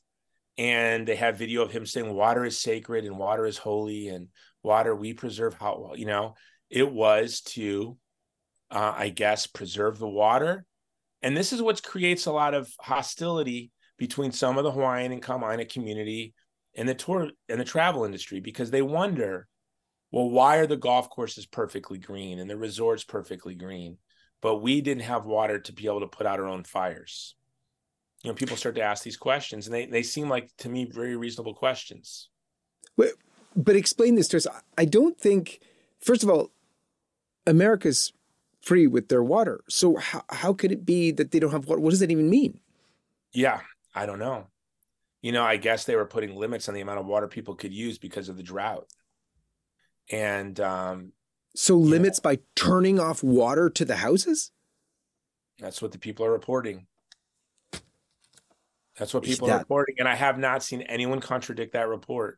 and they have video of him saying water is sacred and water is holy and water we preserve how you know it was to, uh, I guess, preserve the water and this is what creates a lot of hostility between some of the Hawaiian and Kama'aina community and the tour and the travel industry because they wonder, well, why are the golf courses perfectly green and the resorts perfectly green, but we didn't have water to be able to put out our own fires? You know, people start to ask these questions, and they they seem like to me very reasonable questions. But, but explain this to us. I don't think, first of all, America's free with their water. So how, how could it be that they don't have water? What does that even mean? Yeah, I don't know. You know, I guess they were putting limits on the amount of water people could use because of the drought. And um, so limits by turning off water to the houses? That's what the people are reporting. That's what people that... are reporting. And I have not seen anyone contradict that report.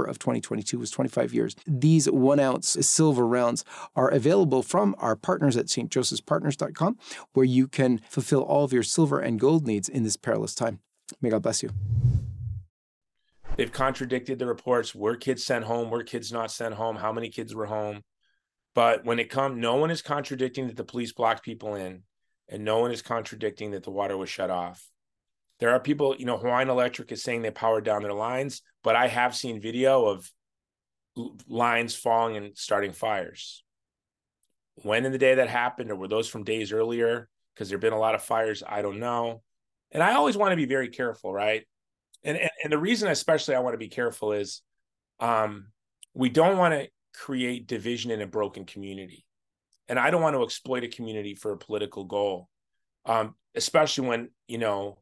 December of 2022 was 25 years. These one ounce silver rounds are available from our partners at stjosephspartners.com, where you can fulfill all of your silver and gold needs in this perilous time. May God bless you. They've contradicted the reports. Were kids sent home? Were kids not sent home? How many kids were home? But when it comes, no one is contradicting that the police blocked people in, and no one is contradicting that the water was shut off. There are people, you know, Hawaiian Electric is saying they powered down their lines, but I have seen video of lines falling and starting fires. When in the day that happened, or were those from days earlier? Because there have been a lot of fires. I don't know. And I always want to be very careful, right? And, and, and the reason, especially, I want to be careful is um, we don't want to create division in a broken community. And I don't want to exploit a community for a political goal, um, especially when, you know,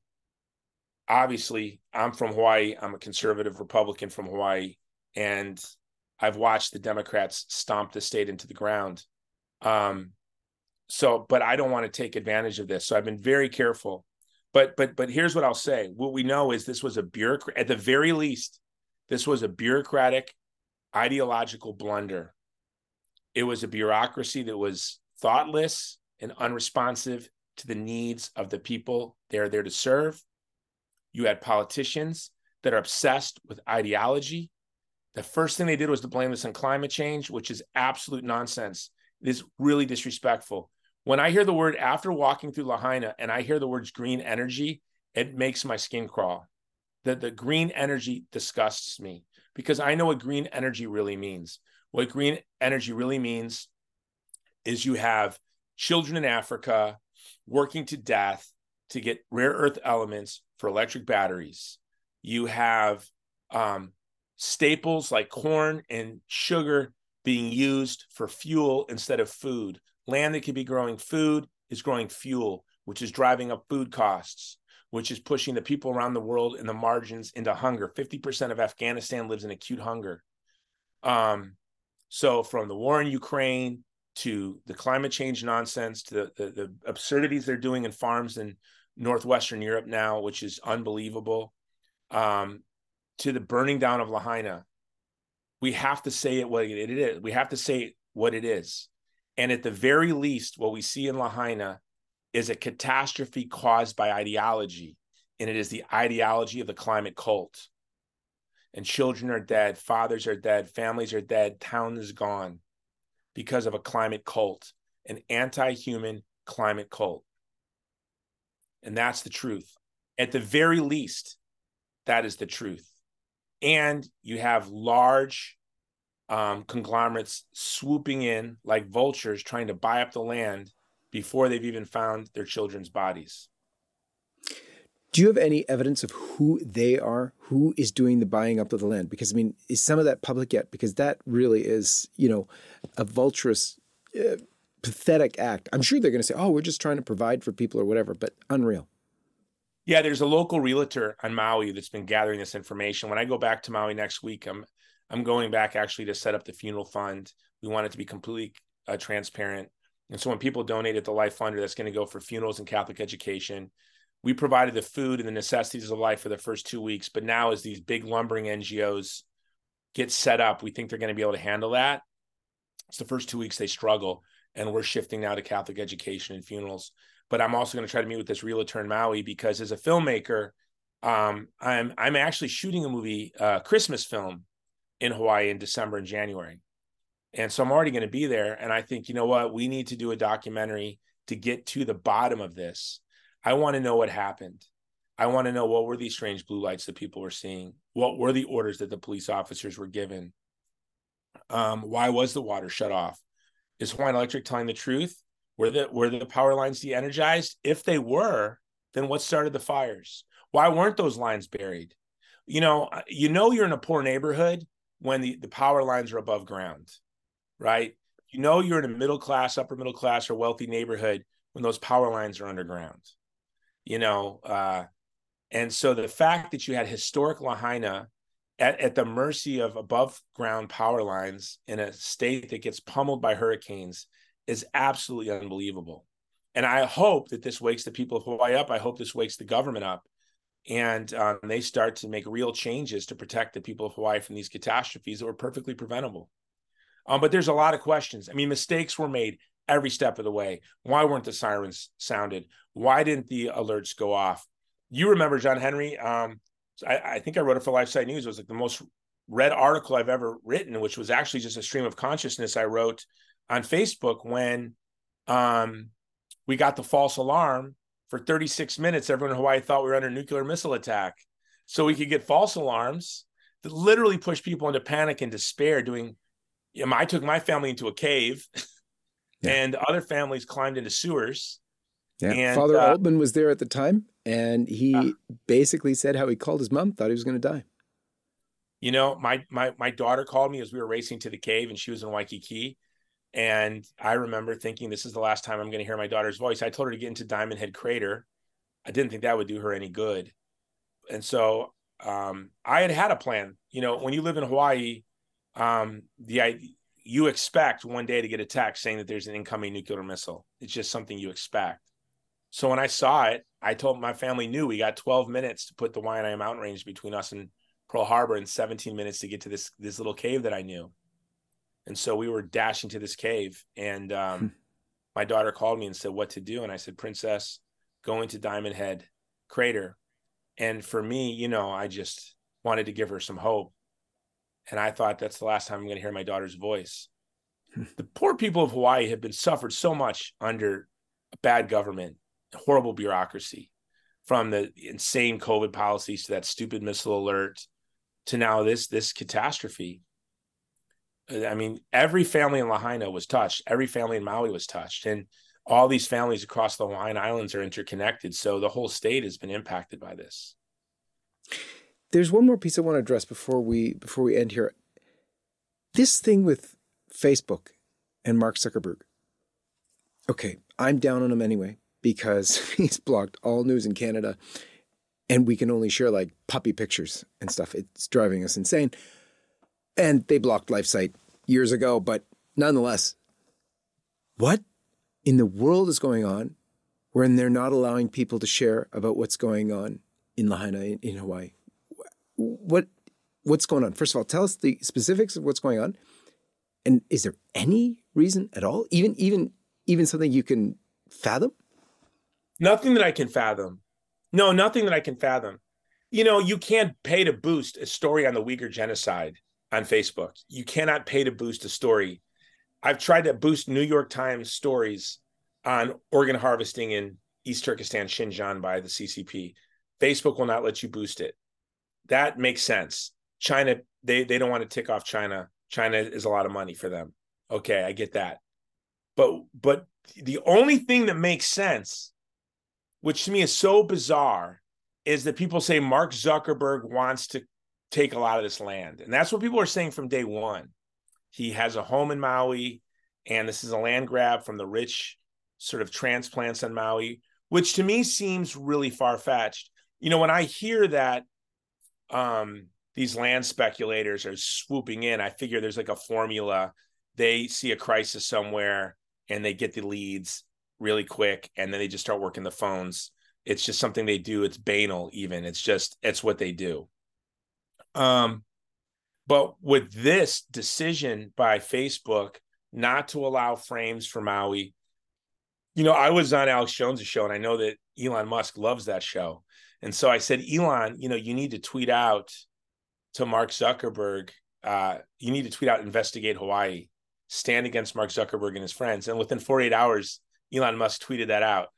obviously I'm from Hawaii. I'm a conservative Republican from Hawaii. And I've watched the Democrats stomp the state into the ground. Um, so, but I don't want to take advantage of this. So I've been very careful. But but but here's what I'll say. What we know is this was a bureaucrat at the very least, this was a bureaucratic ideological blunder. It was a bureaucracy that was thoughtless and unresponsive to the needs of the people they're there to serve. You had politicians that are obsessed with ideology. The first thing they did was to blame this on climate change, which is absolute nonsense. It is really disrespectful. When I hear the word after walking through Lahaina and I hear the words green energy, it makes my skin crawl. The, the green energy disgusts me because I know what green energy really means. What green energy really means is you have children in Africa working to death to get rare earth elements for electric batteries. You have um, staples like corn and sugar being used for fuel instead of food. Land that could be growing food is growing fuel, which is driving up food costs, which is pushing the people around the world in the margins into hunger. 50% of Afghanistan lives in acute hunger. Um, so from the war in Ukraine to the climate change nonsense to the, the, the absurdities they're doing in farms in northwestern Europe now, which is unbelievable, um, to the burning down of Lahaina, we have to say it what it is. We have to say what it is. And at the very least, what we see in Lahaina is a catastrophe caused by ideology, and it is the ideology of the climate cult. And children are dead, fathers are dead, families are dead, town is gone because of a climate cult, an anti human climate cult. And that's the truth. At the very least, that is the truth. And you have large um, conglomerates swooping in like vultures trying to buy up the land before they've even found their children's bodies. Do you have any evidence of who they are? Who is doing the buying up of the land? Because I mean, is some of that public yet? Because that really is, you know, a vulturous, uh, pathetic act. I'm sure they're going to say, "Oh, we're just trying to provide for people or whatever," but unreal. Yeah, there's a local realtor on Maui that's been gathering this information. When I go back to Maui next week, I'm I'm going back actually to set up the funeral fund. We want it to be completely uh, transparent. And so when people donate at the Life Funder, that's going to go for funerals and Catholic education. We provided the food and the necessities of life for the first two weeks, but now as these big lumbering NGOs get set up, we think they're going to be able to handle that. It's the first two weeks they struggle, and we're shifting now to Catholic education and funerals. But I'm also going to try to meet with this realtor in Maui because as a filmmaker, um, I'm I'm actually shooting a movie, uh, Christmas film in Hawaii in December and January. And so I'm already going to be there. And I think, you know what? We need to do a documentary to get to the bottom of this. I want to know what happened. I want to know what were these strange blue lights that people were seeing? What were the orders that the police officers were given? Um, why was the water shut off? Is Hawaiian Electric telling the truth? Were the were the power lines de-energized? If they were, then what started the fires? Why weren't those lines buried? You know, you know you're in a poor neighborhood when the, the power lines are above ground, right? You know you're in a middle class, upper middle class, or wealthy neighborhood when those power lines are underground. You know, uh, and so the fact that you had historic Lahaina at, at the mercy of above ground power lines in a state that gets pummeled by hurricanes is absolutely unbelievable. And I hope that this wakes the people of Hawaii up. I hope this wakes the government up and um, they start to make real changes to protect the people of Hawaii from these catastrophes that were perfectly preventable. Um, but there's a lot of questions. I mean, mistakes were made every step of the way. Why weren't the sirens sounded? Why didn't the alerts go off? You remember John Henry? Um, I, I, think I wrote it for LifeSite News. It was like the most read article I've ever written, which was actually just a stream of consciousness I wrote on Facebook when um, we got the false alarm for 36 minutes, everyone in Hawaii thought we were under nuclear missile attack. So we could get false alarms that literally push people into panic and despair. Doing, you know, I took my family into a cave, yeah. and other families climbed into sewers. Yeah, and, Father uh, Altman was there at the time, and he uh, basically said how he called his mom, thought he was going to die. You know, my my my daughter called me as we were racing to the cave, and she was in Waikiki, and I remember thinking, this is the last time I'm going to hear my daughter's voice. I told her to get into Diamond Head Crater. I didn't think that would do her any good. And so um, I had had a plan. You know, when you live in Hawaii, um, the you expect one day to get a text saying that there's an incoming nuclear missile. It's just something you expect. So when I saw it, I told my family knew we got 12 minutes to put the Waianae mountain range between us and Pearl Harbor and 17 minutes to get to this this little cave that I knew. And so we were dashing to this cave and um, hmm. my daughter called me and said what to do and I said princess going to Diamond Head crater. And for me, you know, I just wanted to give her some hope. And I thought that's the last time I'm going to hear my daughter's voice. Hmm. the poor people of Hawaii have been suffered so much under a bad government, horrible bureaucracy, from the insane COVID policies to that stupid missile alert to now this this catastrophe. I mean, every family in Lahaina was touched. Every family in Maui was touched, and all these families across the Hawaiian Islands are interconnected. So the whole state has been impacted by this. There's one more piece I want to address before we before we end here. This thing with Facebook and Mark Zuckerberg. Okay, I'm down on him anyway because he's blocked all news in Canada and we can only share like puppy pictures and stuff. It's driving us insane. And they blocked LifeSite years ago, but nonetheless, what in the world is going on when they're not allowing people to share about what's going on in Lahaina in, in Hawaii? What what's going on? First of all, tell us the specifics of what's going on. And is there any reason at all? Even even even something you can fathom? Nothing that I can fathom. No, nothing that I can fathom. You know, you can't pay to boost a story on the Uyghur genocide on Facebook. You cannot pay to boost a story. I've tried to boost New York Times stories on organ harvesting in East Turkestan, Xinjiang by the CCP. Facebook will not let you boost it. That makes sense. China, they they don't want to tick off China. China is a lot of money for them. Okay, I get that. But but the only thing that makes sense which to me is so bizarre, is that people say Mark Zuckerberg wants to take a lot of this land. And that's what people are saying from day one. He has a home in Maui, and this is a land grab from the rich sort of transplants on Maui, which to me seems really far fetched. You know, when I hear that um, these land speculators are swooping in, I figure there's like a formula. They see a crisis somewhere and they get the leads really quick and then they just start working the phones. It's just something they do. It's banal even. It's just it's what they do. Um but with this decision by facebook not to allow frames for maui you know i was on alex jones' show and i know that elon musk loves that show. And so i said elon you know you need to tweet out to mark zuckerberg uh, you need to tweet out investigate hawaii stand against mark zuckerberg and his friends. And within 48 hours Elon Musk tweeted that out.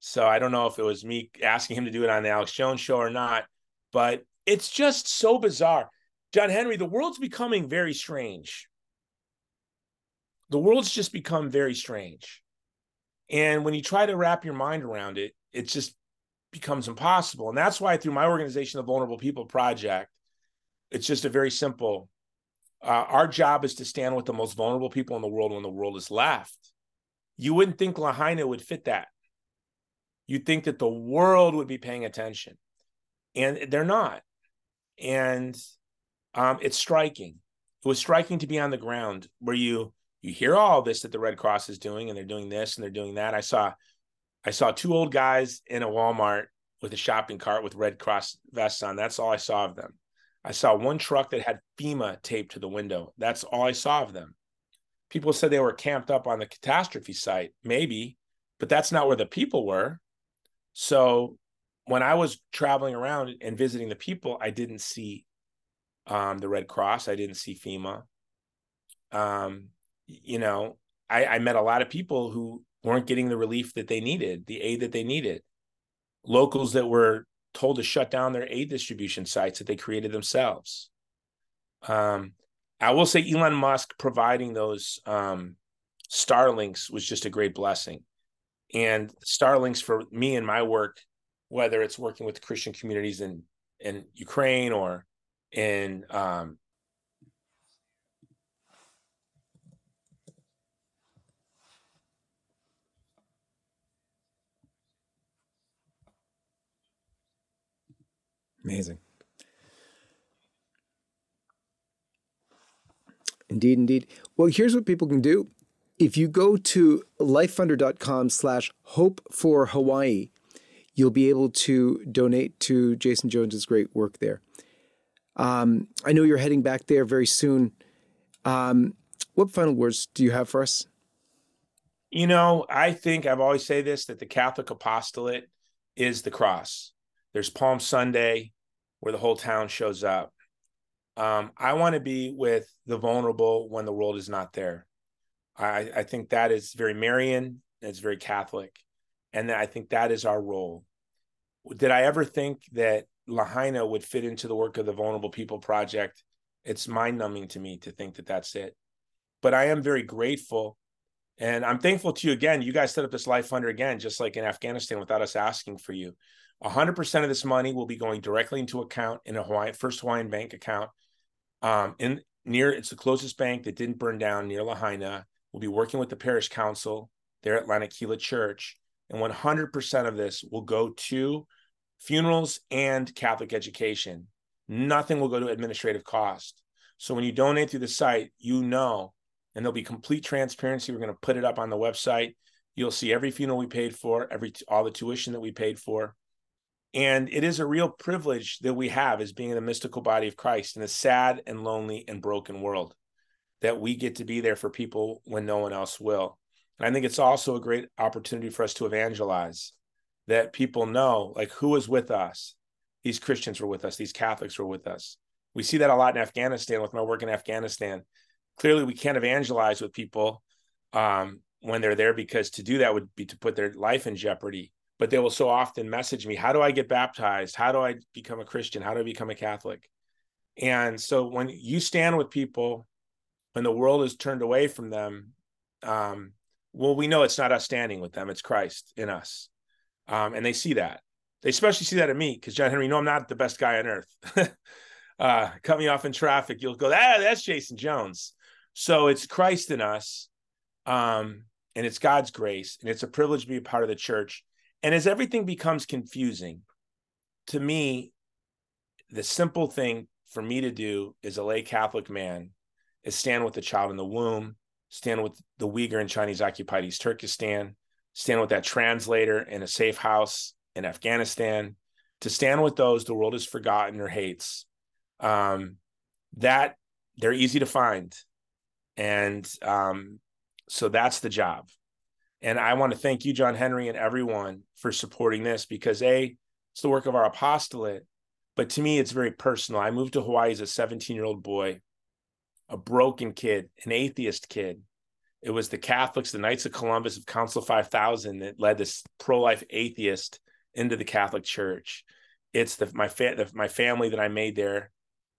So I don't know if it was me asking him to do it on the Alex Jones show or not, but it's just so bizarre. John Henry, the world's becoming very strange. The world's just become very strange. And when you try to wrap your mind around it, it just becomes impossible. And that's why through my organization, the Vulnerable People Project, it's just a very simple. Uh, our job is to stand with the most vulnerable people in the world when the world is left you wouldn't think Lahaina would fit that. You'd think that the world would be paying attention, and they're not. And um, it's striking. It was striking to be on the ground where you you hear all this that the Red Cross is doing, and they're doing this and they're doing that. I saw, I saw two old guys in a Walmart with a shopping cart with Red Cross vests on. That's all I saw of them. I saw one truck that had FEMA taped to the window. That's all I saw of them people said they were camped up on the catastrophe site maybe but that's not where the people were. So when i was traveling around and visiting the people i didn't see um, the red cross. I didn't see fema. Um, you know I, I met a lot of people who weren't getting the relief that they needed the aid that they needed. Locals that were told to shut down their aid distribution sites that they created themselves. Um, I will say Elon Musk providing those um, Starlinks was just a great blessing. And Starlinks for me and my work, whether it's working with Christian communities in in Ukraine or in um, Amazing. Indeed, indeed. Well, here's what people can do. If you go to lifefunder.com slash hope for Hawaii, you'll be able to donate to Jason Jones's great work there. Um, I know you're heading back there very soon. Um, what final words do you have for us? You know, I think I've always say this that the Catholic apostolate is the cross. There's Palm Sunday where the whole town shows up. Um, I want to be with the vulnerable when the world is not there. I, I think that is very Marian. It's very Catholic, and I think that is our role. Did I ever think that Lahaina would fit into the work of the Vulnerable People Project? It's mind numbing to me to think that that's it. But I am very grateful and I'm thankful to you again. You guys set up this Life Funder again, just like in Afghanistan, without us asking for you. 100% of this money will be going directly into account in a Hawaiian First Hawaiian Bank account. Um, in near it's the closest bank that didn't burn down near Lahaina. We'll be working with the parish council there at Lanakila Church, and 100% of this will go to funerals and Catholic education. Nothing will go to administrative cost. So when you donate through the site, you know and there'll be complete transparency. We're going to put it up on the website. You'll see every funeral we paid for, every all the tuition that we paid for. And it is a real privilege that we have as being in the mystical body of Christ in a sad and lonely and broken world that we get to be there for people when no one else will. And I think it's also a great opportunity for us to evangelize that people know like who is with us. These Christians were with us, these Catholics were with us. We see that a lot in Afghanistan with my work in Afghanistan clearly we can't evangelize with people um, when they're there because to do that would be to put their life in jeopardy. But they will so often message me, "How do I get baptized? How do I become a Christian? How do I become a Catholic?" And so when you stand with people when the world is turned away from them, um, well, we know it's not us standing with them; it's Christ in us, um, and they see that. They especially see that in me because John Henry, you know, I'm not the best guy on earth. uh, cut me off in traffic, you'll go, ah, that's Jason Jones. So it's Christ in us, um, and it's God's grace, and it's a privilege to be a part of the church. And as everything becomes confusing, to me, the simple thing for me to do as a lay Catholic man is stand with the child in the womb, stand with the Uyghur and Chinese occupied East Turkestan, stand with that translator in a safe house in Afghanistan, to stand with those the world has forgotten or hates. Um, that they're easy to find and um, so that's the job. And I want to thank you, John Henry, and everyone for supporting this because A, it's the work of our apostolate, but to me, it's very personal. I moved to Hawaii as a 17 year old boy, a broken kid, an atheist kid. It was the Catholics, the Knights of Columbus of Council 5000 that led this pro life atheist into the Catholic Church. It's the my fa- the, my family that I made there,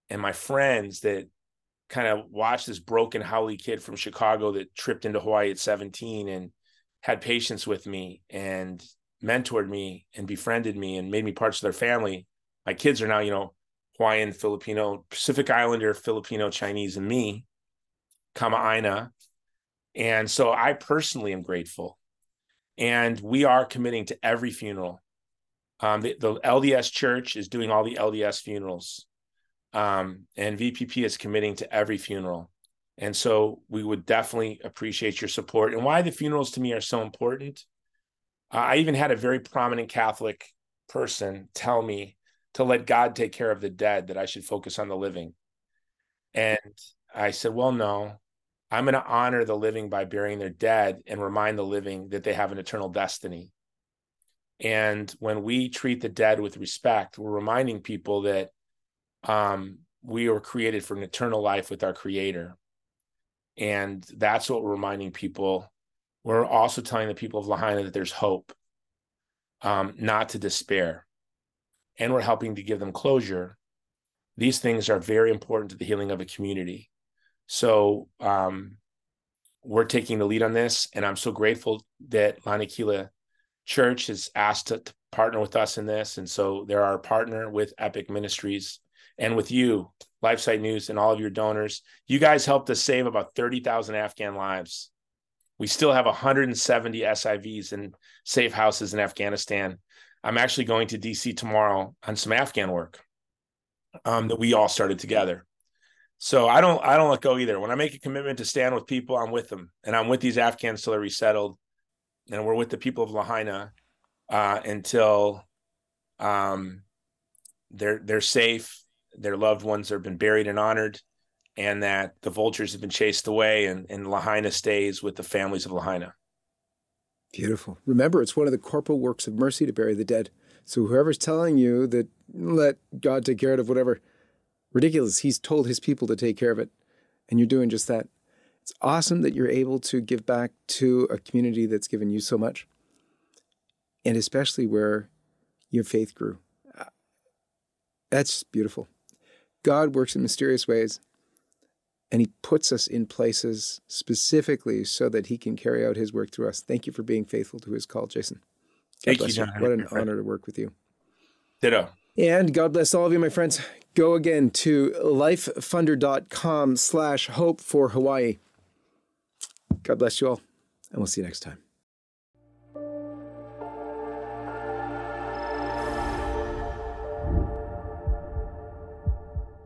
and my friends that kind of watched this broken haole kid from Chicago that tripped into Hawaii at 17 and had patience with me and mentored me and befriended me and made me parts of their family. My kids are now, you know, Hawaiian, Filipino, Pacific Islander, Filipino, Chinese, and me, Kama'aina. And so I personally am grateful. And we are committing to every funeral. Um, the, the LDS church is doing all the LDS funerals um, and VPP is committing to every funeral. And so we would definitely appreciate your support. And why the funerals to me are so important. I even had a very prominent Catholic person tell me to let God take care of the dead, that I should focus on the living. And I said, well, no, I'm going to honor the living by burying their dead and remind the living that they have an eternal destiny. And when we treat the dead with respect, we're reminding people that um, we were created for an eternal life with our creator and that's what we're reminding people. We're also telling the people of lahaina that there's hope um, not to despair. And we're helping to give them closure. These things are very important to the healing of a community. So um, we're taking the lead on this and i'm so grateful that lanakila church has asked to, to partner with us in this. And so they're our partner with epic ministries and with you, LifeSite News, and all of your donors. You guys helped us save about 30,000 Afghan lives. We still have 170 SIVs in safe houses in Afghanistan. I'm actually going to DC tomorrow on some Afghan work um, that we all started together. So I don't I don't let go either. When I make a commitment to stand with people, I'm with them, and I'm with these Afghans till they're resettled, and we're with the people of Lahaina uh, until um, they're they're safe, their loved ones have been buried and honored, and that the vultures have been chased away, and and Lahaina stays with the families of Lahaina. Beautiful. Remember, it's one of the corporal works of mercy to bury the dead. So whoever's telling you that let God take care of whatever, ridiculous. He's told his people to take care of it, and you're doing just that. It's awesome that you're able to give back to a community that's given you so much, and especially where your faith grew. Uh, that's beautiful. God works in mysterious ways, and He puts us in places specifically so that He can carry out His work through us. Thank you for being faithful to His call, Jason. God Thank bless you. What an honor to work with you. Ditto. And God bless all of you, my friends. Go again to lifefunder.com slash hope for Hawaii. God bless you all, and we'll see you next time.